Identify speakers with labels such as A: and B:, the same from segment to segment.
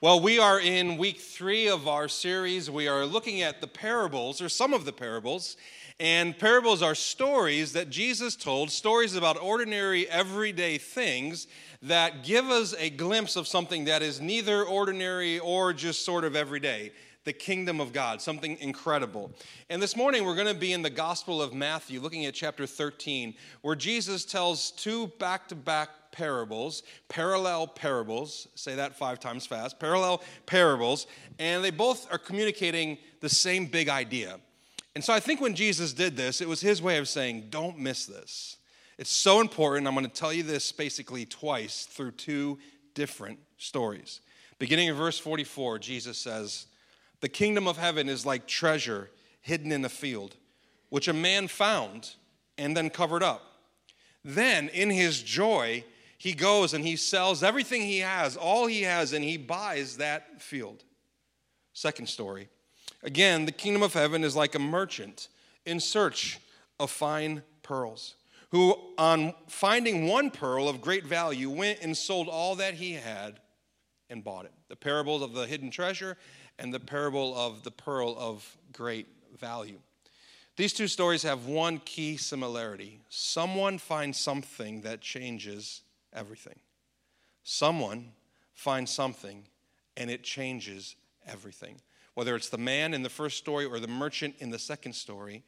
A: Well, we are in week three of our series. We are looking at the parables, or some of the parables. And parables are stories that Jesus told, stories about ordinary, everyday things that give us a glimpse of something that is neither ordinary or just sort of everyday the kingdom of God, something incredible. And this morning we're going to be in the Gospel of Matthew, looking at chapter 13, where Jesus tells two back to back parables, parallel parables, say that five times fast, parallel parables, and they both are communicating the same big idea. And so I think when Jesus did this, it was his way of saying, don't miss this. It's so important. I'm going to tell you this basically twice through two different stories. Beginning in verse 44, Jesus says, The kingdom of heaven is like treasure hidden in a field, which a man found and then covered up. Then, in his joy, he goes and he sells everything he has, all he has, and he buys that field. Second story. Again, the kingdom of heaven is like a merchant in search of fine pearls, who, on finding one pearl of great value, went and sold all that he had and bought it. The parables of the hidden treasure and the parable of the pearl of great value. These two stories have one key similarity someone finds something that changes everything. Someone finds something and it changes everything. Whether it's the man in the first story or the merchant in the second story,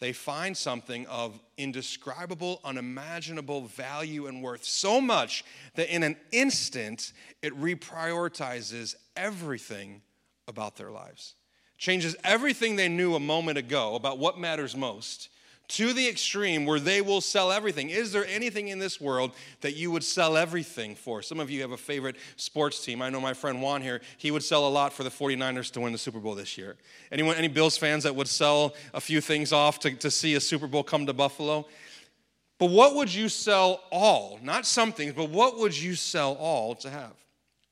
A: they find something of indescribable, unimaginable value and worth. So much that in an instant, it reprioritizes everything about their lives. Changes everything they knew a moment ago about what matters most to the extreme where they will sell everything. Is there anything in this world that you would sell everything for? Some of you have a favorite sports team. I know my friend Juan here, he would sell a lot for the 49ers to win the Super Bowl this year. Anyone, any Bills fans that would sell a few things off to, to see a Super Bowl come to Buffalo? But what would you sell all? Not some things, but what would you sell all to have?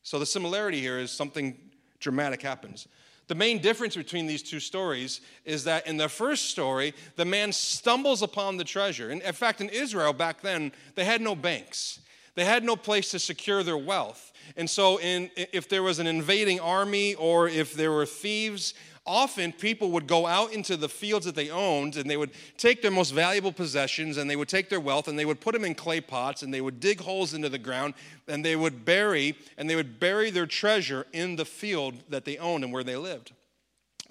A: So the similarity here is something dramatic happens. The main difference between these two stories is that in the first story, the man stumbles upon the treasure. in fact, in Israel back then, they had no banks, they had no place to secure their wealth. And so, in, if there was an invading army or if there were thieves, often people would go out into the fields that they owned and they would take their most valuable possessions and they would take their wealth and they would put them in clay pots and they would dig holes into the ground and they would bury and they would bury their treasure in the field that they owned and where they lived.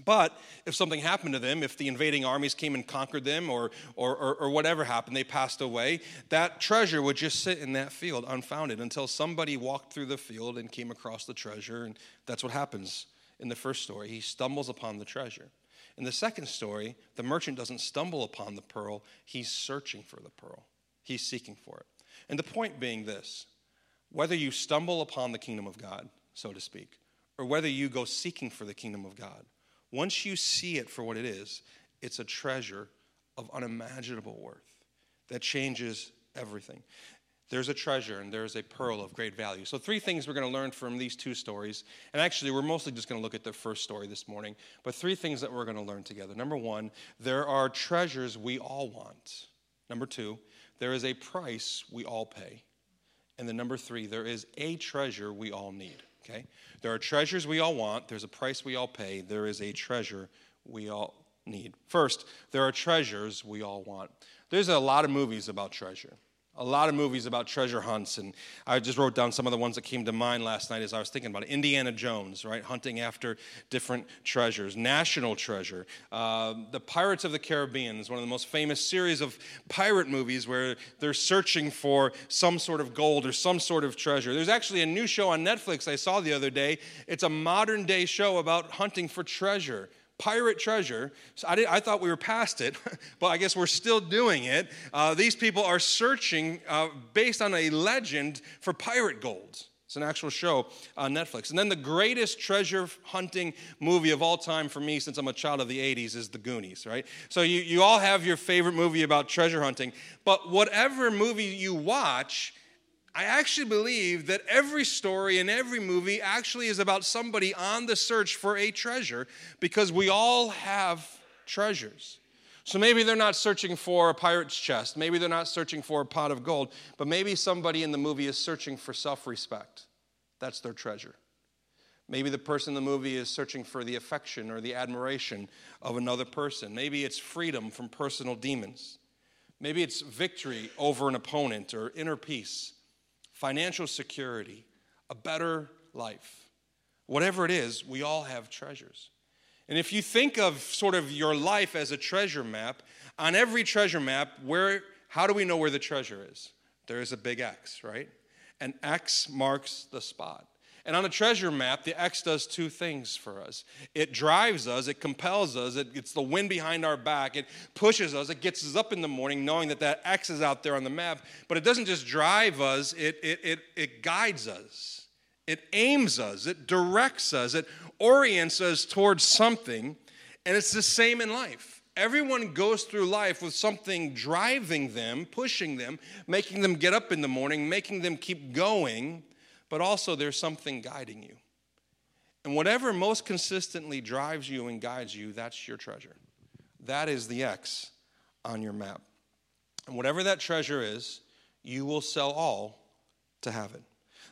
A: But if something happened to them, if the invading armies came and conquered them or, or, or, or, whatever happened, they passed away, that treasure would just sit in that field unfounded until somebody walked through the field and came across the treasure. And that's what happens in the first story. He stumbles upon the treasure. In the second story, the merchant doesn't stumble upon the pearl, he's searching for the pearl, he's seeking for it. And the point being this whether you stumble upon the kingdom of God, so to speak, or whether you go seeking for the kingdom of God, once you see it for what it is, it's a treasure of unimaginable worth that changes everything. There's a treasure and there's a pearl of great value. So, three things we're going to learn from these two stories. And actually, we're mostly just going to look at the first story this morning, but three things that we're going to learn together. Number one, there are treasures we all want. Number two, there is a price we all pay. And then number three, there is a treasure we all need. Okay? There are treasures we all want, there's a price we all pay, there is a treasure we all need. First, there are treasures we all want. There's a lot of movies about treasure a lot of movies about treasure hunts, and I just wrote down some of the ones that came to mind last night as I was thinking about it. Indiana Jones, right, hunting after different treasures. National Treasure. Uh, the Pirates of the Caribbean is one of the most famous series of pirate movies where they're searching for some sort of gold or some sort of treasure. There's actually a new show on Netflix I saw the other day. It's a modern day show about hunting for treasure pirate treasure. So I, did, I thought we were past it, but I guess we're still doing it. Uh, these people are searching uh, based on a legend for pirate gold. It's an actual show on Netflix. And then the greatest treasure hunting movie of all time for me, since I'm a child of the 80s, is The Goonies, right? So you, you all have your favorite movie about treasure hunting, but whatever movie you watch, I actually believe that every story and every movie actually is about somebody on the search for a treasure because we all have treasures. So maybe they're not searching for a pirate's chest, maybe they're not searching for a pot of gold, but maybe somebody in the movie is searching for self respect. That's their treasure. Maybe the person in the movie is searching for the affection or the admiration of another person. Maybe it's freedom from personal demons. Maybe it's victory over an opponent or inner peace, financial security, a better life. Whatever it is, we all have treasures. And if you think of sort of your life as a treasure map, on every treasure map, where how do we know where the treasure is? There is a big X, right? And X marks the spot. And on a treasure map, the X does two things for us it drives us, it compels us, it, it's the wind behind our back, it pushes us, it gets us up in the morning knowing that that X is out there on the map. But it doesn't just drive us, it, it, it, it guides us, it aims us, it directs us, it orients us towards something. And it's the same in life. Everyone goes through life with something driving them, pushing them, making them get up in the morning, making them keep going but also there's something guiding you. And whatever most consistently drives you and guides you, that's your treasure. That is the X on your map. And whatever that treasure is, you will sell all to have it.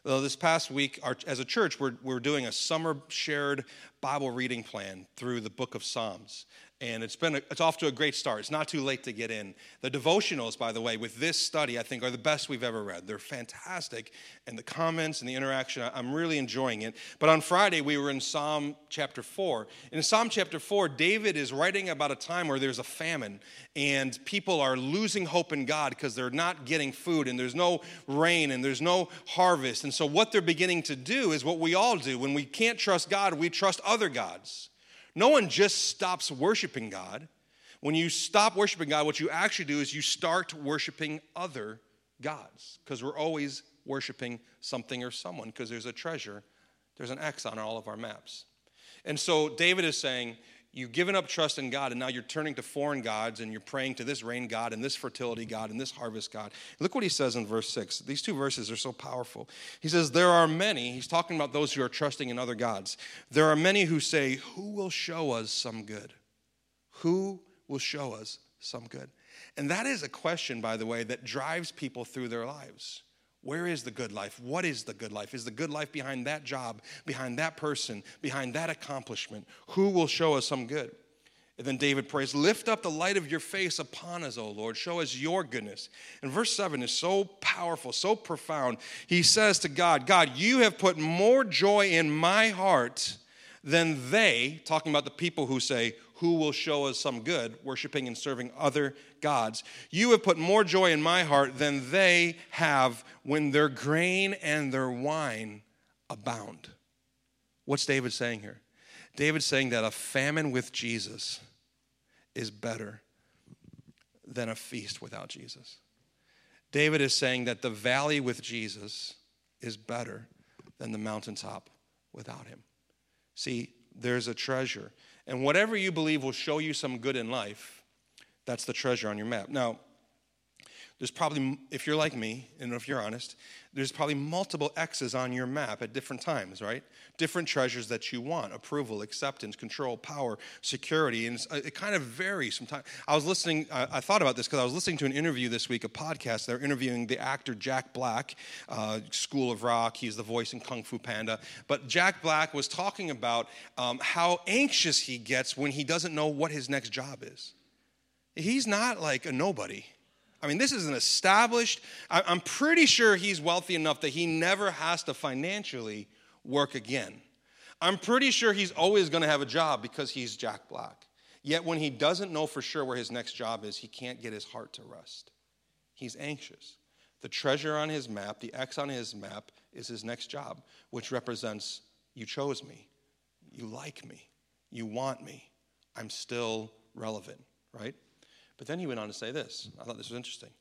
A: Though this past week, our, as a church, we're, we're doing a summer shared Bible reading plan through the book of Psalms and it's been a, it's off to a great start. It's not too late to get in. The devotionals, by the way, with this study, I think are the best we've ever read. They're fantastic, and the comments and the interaction, I'm really enjoying it. But on Friday, we were in Psalm chapter four. In Psalm chapter four, David is writing about a time where there's a famine, and people are losing hope in God because they're not getting food, and there's no rain, and there's no harvest. And so, what they're beginning to do is what we all do when we can't trust God, we trust other gods. No one just stops worshiping God. When you stop worshiping God, what you actually do is you start worshiping other gods because we're always worshiping something or someone because there's a treasure, there's an X on all of our maps. And so David is saying, You've given up trust in God, and now you're turning to foreign gods and you're praying to this rain God and this fertility God and this harvest God. Look what he says in verse 6. These two verses are so powerful. He says, There are many, he's talking about those who are trusting in other gods. There are many who say, Who will show us some good? Who will show us some good? And that is a question, by the way, that drives people through their lives. Where is the good life? What is the good life? Is the good life behind that job, behind that person, behind that accomplishment? Who will show us some good? And then David prays, Lift up the light of your face upon us, O Lord. Show us your goodness. And verse 7 is so powerful, so profound. He says to God, God, you have put more joy in my heart than they, talking about the people who say, who will show us some good, worshiping and serving other gods. You have put more joy in my heart than they have when their grain and their wine abound. What's David saying here? David's saying that a famine with Jesus is better than a feast without Jesus. David is saying that the valley with Jesus is better than the mountaintop without him. See, there's a treasure. And whatever you believe will show you some good in life, that's the treasure on your map. Now, there's probably, if you're like me, and if you're honest, there's probably multiple X's on your map at different times, right? Different treasures that you want approval, acceptance, control, power, security. And uh, it kind of varies sometimes. I was listening, I thought about this because I was listening to an interview this week, a podcast. They're interviewing the actor Jack Black, uh, School of Rock. He's the voice in Kung Fu Panda. But Jack Black was talking about um, how anxious he gets when he doesn't know what his next job is. He's not like a nobody I mean, this is an established, I'm pretty sure he's wealthy enough that he never has to financially work again. I'm pretty sure he's always going to have a job because he's Jack Black. Yet when he doesn't know for sure where his next job is, he can't get his heart to rest. He's anxious. The treasure on his map, the X on his map, is his next job, which represents you chose me, you like me, you want me, I'm still relevant, right? But then he went on to say this. I thought this was interesting.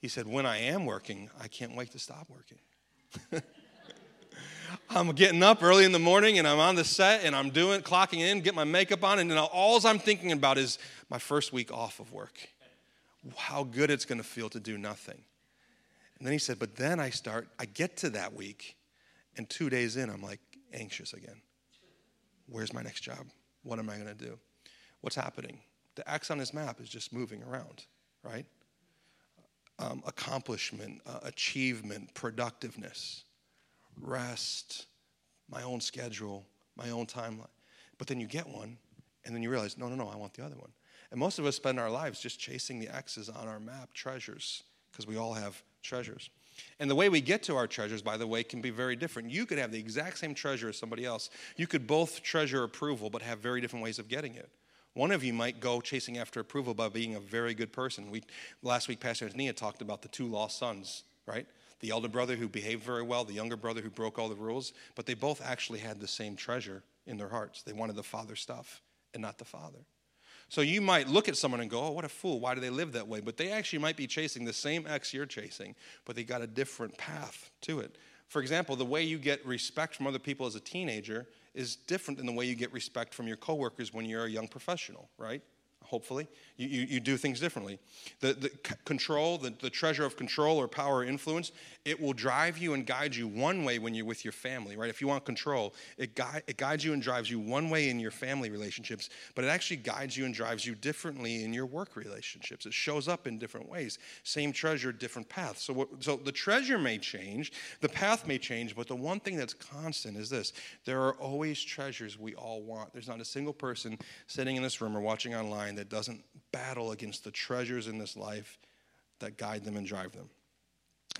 A: He said, When I am working, I can't wait to stop working. I'm getting up early in the morning and I'm on the set and I'm doing clocking in, get my makeup on, and then all I'm thinking about is my first week off of work. How good it's to feel to do nothing. And then he said, but then I start, I get to that week, and two days in, I'm like anxious again. Where's my next job? What am I to do? What's happening? The X on his map is just moving around, right? Um, accomplishment, uh, achievement, productiveness, rest, my own schedule, my own timeline. But then you get one, and then you realize, no, no, no, I want the other one. And most of us spend our lives just chasing the X's on our map, treasures, because we all have treasures. And the way we get to our treasures, by the way, can be very different. You could have the exact same treasure as somebody else. You could both treasure approval, but have very different ways of getting it. One of you might go chasing after approval by being a very good person. We, last week, Pastor Antonia talked about the two lost sons, right? The elder brother who behaved very well, the younger brother who broke all the rules, but they both actually had the same treasure in their hearts. They wanted the father stuff and not the father. So you might look at someone and go, oh, what a fool. Why do they live that way? But they actually might be chasing the same ex you're chasing, but they got a different path to it. For example, the way you get respect from other people as a teenager is different than the way you get respect from your coworkers when you're a young professional, right? Hopefully. You, you, you, do things differently. The, the control, the, the treasure of control or power or influence, it will drive you and guide you one way when you're with your family, right? If you want control, it, gui- it guides you and drives you one way in your family relationships, but it actually guides you and drives you differently in your work relationships. It shows up in different ways. Same treasure, different path. So, what, so the treasure may change, the path may change, but the one thing that's constant is this there are always treasures we all want. There's not a single person sitting in this room or watching online that doesn't battle against the treasures in this life that guide them and drive them.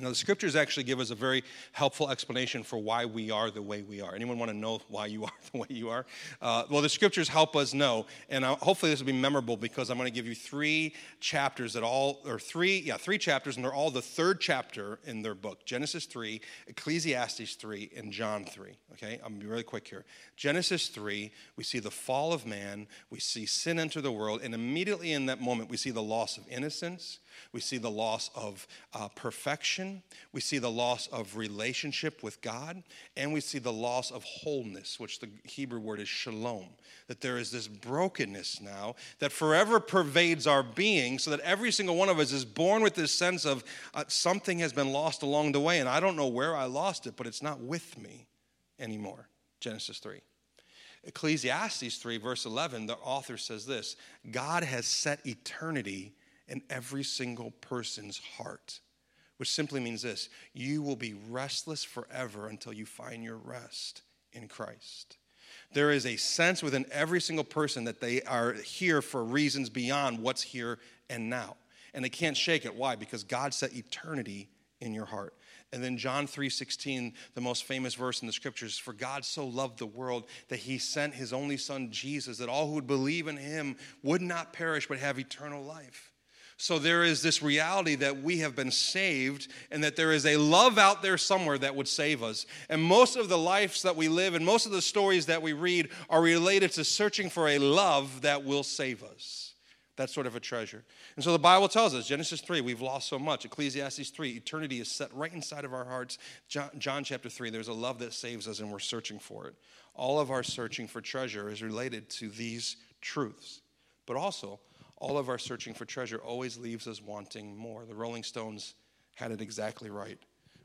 A: Now, the scriptures actually give us a very helpful explanation for why we are the way we are. Anyone want to know why you are the way you are? Uh, well, the scriptures help us know, and uh, hopefully this will be memorable because I'm going to give you three chapters that all, or three, yeah, three chapters, and they're all the third chapter in their book Genesis 3, Ecclesiastes 3, and John 3. Okay, I'm going to be really quick here. Genesis 3, we see the fall of man, we see sin enter the world, and immediately in that moment, we see the loss of innocence we see the loss of uh, perfection. We see the loss of relationship with God. And we see the loss of wholeness, which the Hebrew word is shalom. That there is this brokenness now that forever pervades our being, so that every single one of us is born with this sense of uh, something has been lost along the way. And I don't know where I lost it, but it's not with me anymore. Genesis 3. Ecclesiastes 3, verse 11, the author says this God has set eternity in every single person's heart, which simply means this you will be restless forever until you find your rest in Christ. There is a sense within every single person that they are here for reasons beyond what's here and now. And they can't shake it. Why? Because God set eternity in your heart. And then John 3:16, the most famous verse in the scriptures, for God so loved the world that he sent his only son Jesus that all who would believe in him would not perish but have eternal life. So there is this reality that we have been saved and that there is a love out there somewhere that would save us. And most of the lives that we live and most of the stories that we read are related to searching for a love that will save us. That's sort of a treasure. And so the Bible tells us, Genesis 3, we've lost so much. Ecclesiastes 3, eternity is set right inside of our hearts. John, John chapter 3, there's a love that saves us and we're searching for it. All of our searching for treasure is related to these truths. But also, all of our searching for treasure always leaves us wanting more. The Rolling Stones had it exactly right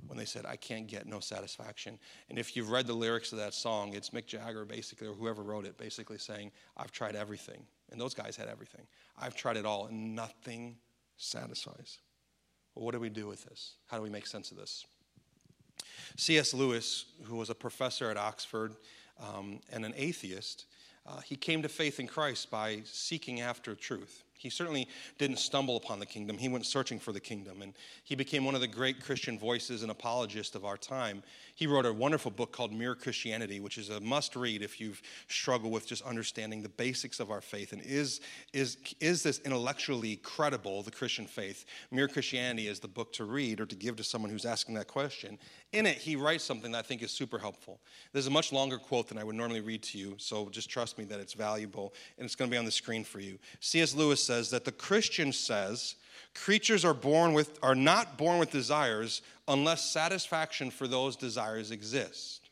A: when they said, I can't get no satisfaction. And if you've read the lyrics of that song, it's Mick Jagger basically, or whoever wrote it, basically saying, I've tried everything. And those guys had everything. I've tried it all, and nothing satisfies. Well, what do we do with this? How do we make sense of this? C.S. Lewis, who was a professor at Oxford um, and an atheist, uh, he came to faith in Christ by seeking after truth. He certainly didn't stumble upon the kingdom. He went searching for the kingdom. And he became one of the great Christian voices and apologists of our time. He wrote a wonderful book called Mere Christianity, which is a must read if you've struggled with just understanding the basics of our faith. And is, is, is this intellectually credible, the Christian faith? Mere Christianity is the book to read or to give to someone who's asking that question. In it, he writes something that I think is super helpful. There's a much longer quote than I would normally read to you, so just trust me that it's valuable, and it's going to be on the screen for you. C.S. Lewis says that the Christian says creatures are born with are not born with desires unless satisfaction for those desires exist.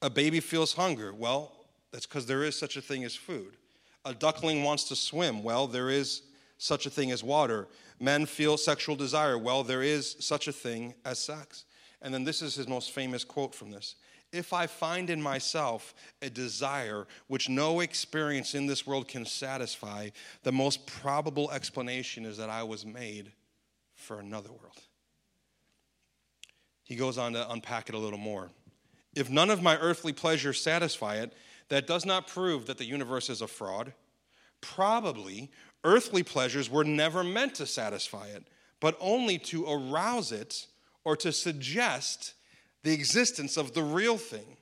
A: A baby feels hunger. Well, that's because there is such a thing as food. A duckling wants to swim. Well, there is such a thing as water. Men feel sexual desire. Well, there is such a thing as sex. And then this is his most famous quote from this If I find in myself a desire which no experience in this world can satisfy, the most probable explanation is that I was made for another world. He goes on to unpack it a little more. If none of my earthly pleasures satisfy it, that does not prove that the universe is a fraud. Probably earthly pleasures were never meant to satisfy it, but only to arouse it or to suggest the existence of the real thing.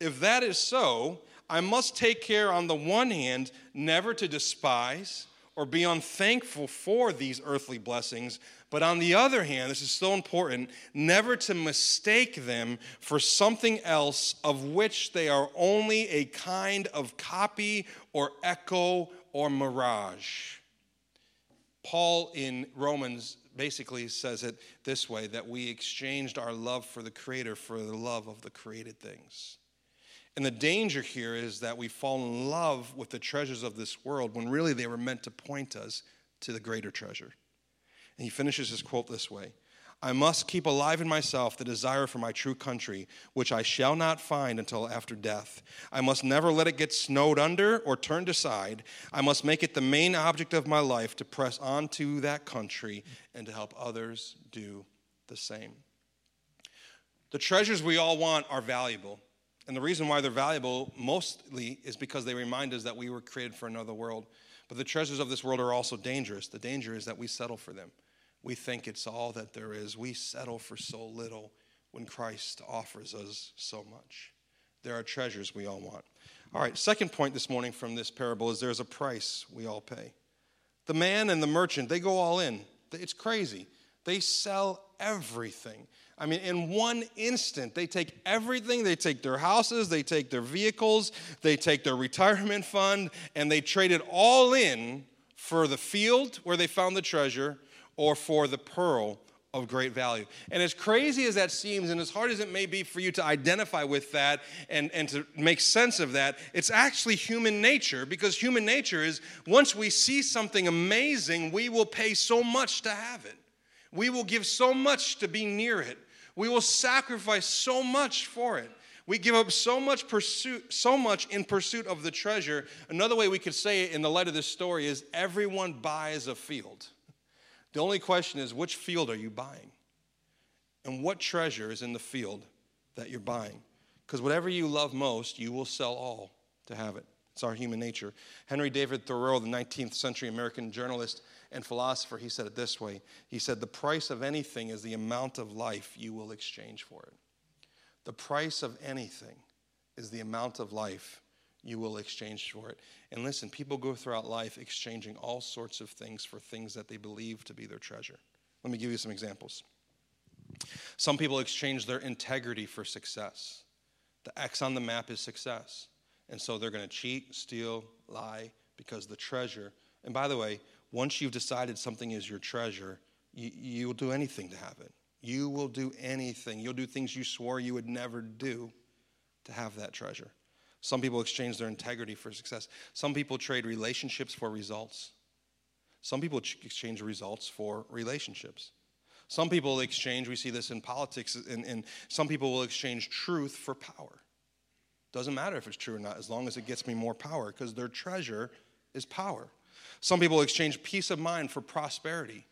A: If that is so, I must take care, on the one hand, never to despise or be unthankful for these earthly blessings, but on the other hand, this is so important, never to mistake them for something else of which they are only a kind of copy or echo or mirage. Paul in Romans basically says it this way that we exchanged our love for the Creator for the love of the created things. And the danger here is that we fall in love with the treasures of this world when really they were meant to point us to the greater treasure. And he finishes his quote this way I must keep alive in myself the desire for my true country, which I shall not find until after death. I must never let it get snowed under or turned aside. I must make it the main object of my life to press on to that country and to help others do the same. The treasures we all want are valuable. And the reason why they're valuable mostly is because they remind us that we were created for another world. But the treasures of this world are also dangerous. The danger is that we settle for them. We think it's all that there is. We settle for so little when Christ offers us so much. There are treasures we all want. All right, second point this morning from this parable is there's a price we all pay. The man and the merchant, they go all in. It's crazy. They sell everything. I mean, in one instant, they take everything. They take their houses, they take their vehicles, they take their retirement fund, and they trade it all in for the field where they found the treasure or for the pearl of great value. And as crazy as that seems, and as hard as it may be for you to identify with that and, and to make sense of that, it's actually human nature because human nature is once we see something amazing, we will pay so much to have it. We will give so much to be near it. We will sacrifice so much for it. We give up so much pursuit, so much in pursuit of the treasure. Another way we could say it in the light of this story is everyone buys a field. The only question is which field are you buying? And what treasure is in the field that you're buying? Because whatever you love most, you will sell all to have it. It's our human nature. Henry David Thoreau, the 19th century American journalist, and philosopher, he said it this way He said, The price of anything is the amount of life you will exchange for it. The price of anything is the amount of life you will exchange for it. And listen, people go throughout life exchanging all sorts of things for things that they believe to be their treasure. Let me give you some examples. Some people exchange their integrity for success. The X on the map is success. And so they're going to cheat, steal, lie because the treasure. And by the way, once you've decided something is your treasure, you, you'll do anything to have it. You will do anything. You'll do things you swore you would never do to have that treasure. Some people exchange their integrity for success. Some people trade relationships for results. Some people exchange results for relationships. Some people exchange, we see this in politics, and, and some people will exchange truth for power. Doesn't matter if it's true or not, as long as it gets me more power, because their treasure is power. Some people exchange peace of mind for prosperity.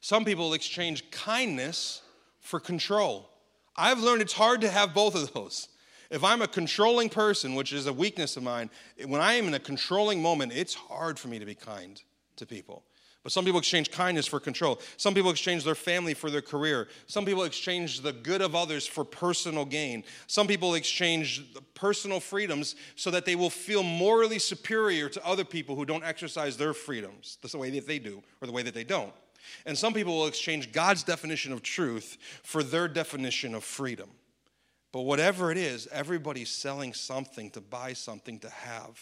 A: Some people exchange kindness for control. I've learned it's hard to have both of those. If I'm a controlling person, which is a weakness of mine, when I am in a controlling moment, it's hard for me to be kind to people. But some people exchange kindness for control. Some people exchange their family for their career. Some people exchange the good of others for personal gain. Some people exchange personal freedoms so that they will feel morally superior to other people who don't exercise their freedoms the way that they do or the way that they don't. And some people will exchange God's definition of truth for their definition of freedom. But whatever it is, everybody's selling something to buy something to have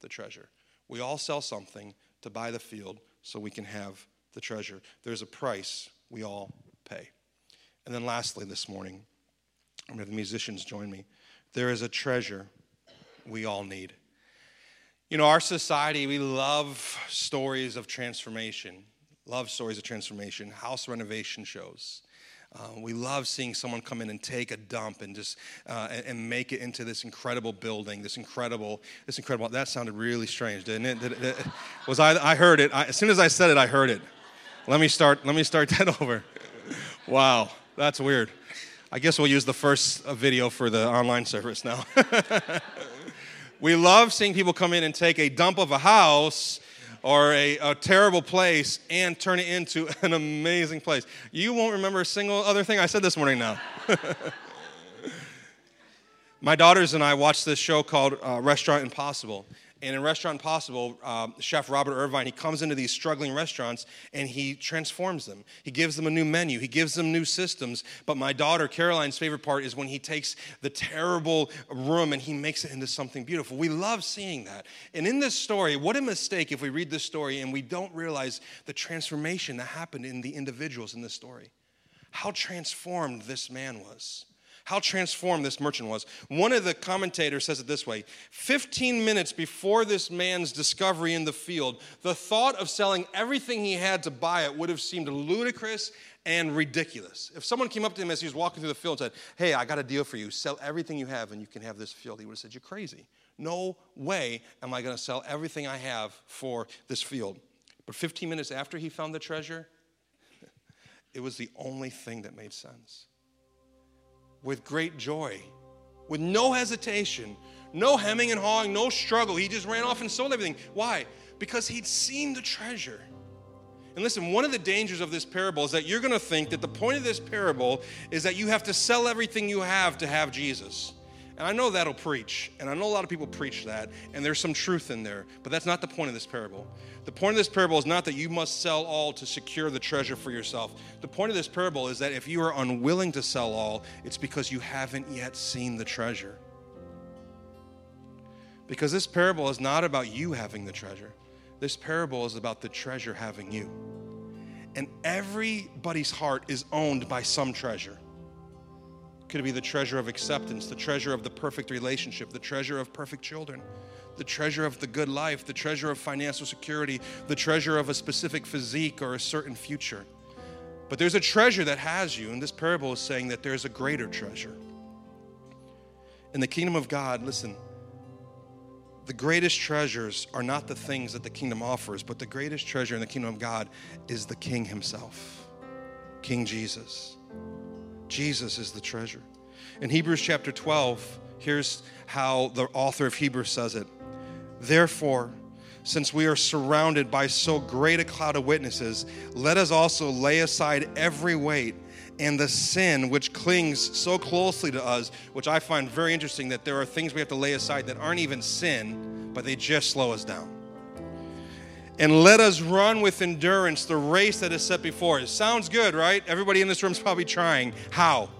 A: the treasure. We all sell something to buy the field so we can have the treasure. There's a price we all pay. And then lastly, this morning, I'm going to have the musicians join me. There is a treasure we all need. You know, our society, we love stories of transformation, love stories of transformation, house renovation shows. Uh, we love seeing someone come in and take a dump and just uh, and, and, make it into this incredible building, this incredible, this incredible. That sounded really strange, didn't it? Was I? I heard it. I, as soon as I said it, I heard it. Let me start. Let me start that over. Wow, that's weird. I guess we'll use the first uh, video for the online service now. we love seeing people come in and take a dump of a house or a, a, terrible place and turn it into an amazing place. You won't remember a single other thing I said this morning now. My daughters and I watched this show called uh, Restaurant Impossible. And in Restaurant Possible, uh, Chef Robert Irvine, he comes into these struggling restaurants and he transforms them. He gives them a new menu, he gives them new systems. But my daughter, Caroline's favorite part is when he takes the terrible room and he makes it into something beautiful. We love seeing that. And in this story, what a mistake if we read this story and we don't realize the transformation that happened in the individuals in this story. How transformed this man was how transformed this merchant was. One of the commentators says it this way 15 minutes before this man's discovery in the field, the thought of selling everything he had to buy it would have seemed ludicrous and ridiculous. If someone came up to him as he was walking through the field and said, Hey, I got a deal for you, sell everything you have and you can have this field, he would have said, You're crazy. No way am I going to sell everything I have for this field. But 15 minutes after he found the treasure, it was the only thing that made sense with great joy, with no hesitation, no hemming and hawing, no struggle. He just ran off and sold everything. Why? Because he'd seen the treasure. And listen, one of the dangers of this parable is that you're going to think that the point of this parable is that you have to sell everything you have to have Jesus. And I know that'll preach, and I know a lot of people preach that, and there's some truth in there, but that's not the point of this parable. The point of this parable is not that you must sell all to secure the treasure for yourself. The point of this parable is that if you are unwilling to sell all, it's because you haven't yet seen the treasure. Because this parable is not about you having the treasure, this parable is about the treasure having you. And everybody's heart is owned by some treasure. Could be the treasure of acceptance, the treasure of the perfect relationship, the treasure of perfect children, the treasure of the good life, the treasure of financial security, the treasure of a specific physique or a certain future? But there's a treasure that has you, and this parable is saying that there's a greater treasure. In the kingdom of God, listen, the greatest treasures are not the things that the kingdom offers, but the greatest treasure in the kingdom of God is the King Himself, King Jesus. Jesus is the treasure. In Hebrews chapter 12, here's how the author of Hebrews says it. Therefore, since we are surrounded by so great a cloud of witnesses, let us also lay aside every weight and the sin which clings so closely to us, which I find very interesting that there are things we have to lay aside that aren't even sin, but they just slow us down and let us run with endurance the race that is set before us. Sounds good, right? Everybody in this room is probably trying. How?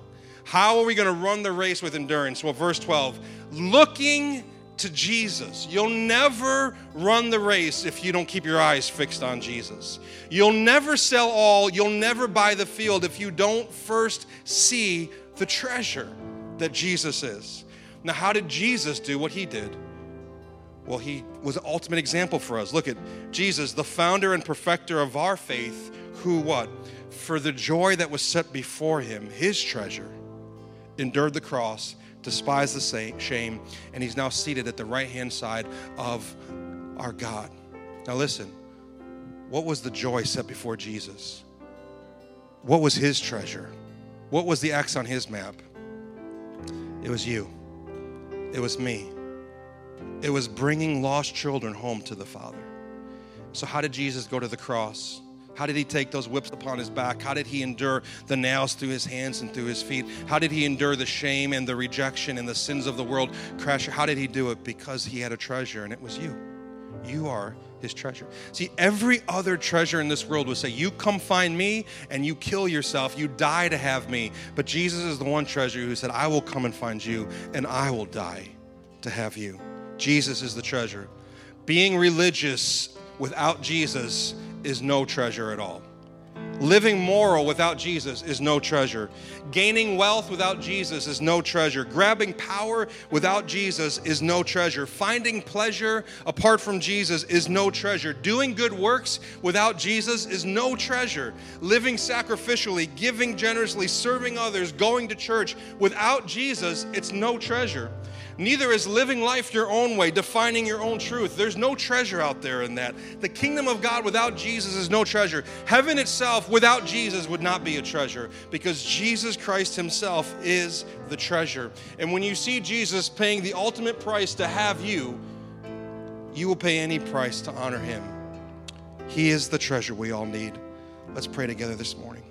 A: How are we going to run the race with endurance? Well, verse 12, looking to Jesus. You'll never run the race if you don't keep your eyes fixed on Jesus. You'll never sell all, you'll never buy the field if you don't first see the treasure that Jesus is. Now, how did Jesus do what he did? Well, he was an ultimate example for us. Look at Jesus, the founder and perfecter of our faith, who what? For the joy that was set before him, his treasure, endured the cross, despised the shame, and he's now seated at the right hand side of our God. Now, listen, what was the joy set before Jesus? What was his treasure? What was the X on his map? It was you, it was me. It was bringing lost children home to the Father. So, how did Jesus go to the cross? How did he take those whips upon his back? How did he endure the nails through his hands and through his feet? How did he endure the shame and the rejection and the sins of the world crash? How did he do it? Because he had a treasure, and it was you. You are his treasure. See, every other treasure in this world would say, You come find me and you kill yourself, you die to have me. But Jesus is the one treasure who said, I will come and find you, and I will die to have you. Jesus is the treasure. Being religious without Jesus is no treasure at all. Living moral without Jesus is no treasure. Gaining wealth without Jesus is no treasure. Grabbing power without Jesus is no treasure. Finding pleasure apart from Jesus is no treasure. Doing good works without Jesus is no treasure. Living sacrificially, giving generously, serving others, going to church without Jesus, it's no treasure. Neither is living life your own way, defining your own truth. There's no treasure out there in that. The kingdom of God without Jesus is no treasure. Heaven itself without Jesus would not be a treasure because Jesus Christ himself is the treasure. And when you see Jesus paying the ultimate price to have you, you will pay any price to honor him. He is the treasure we all need. Let's pray together this morning.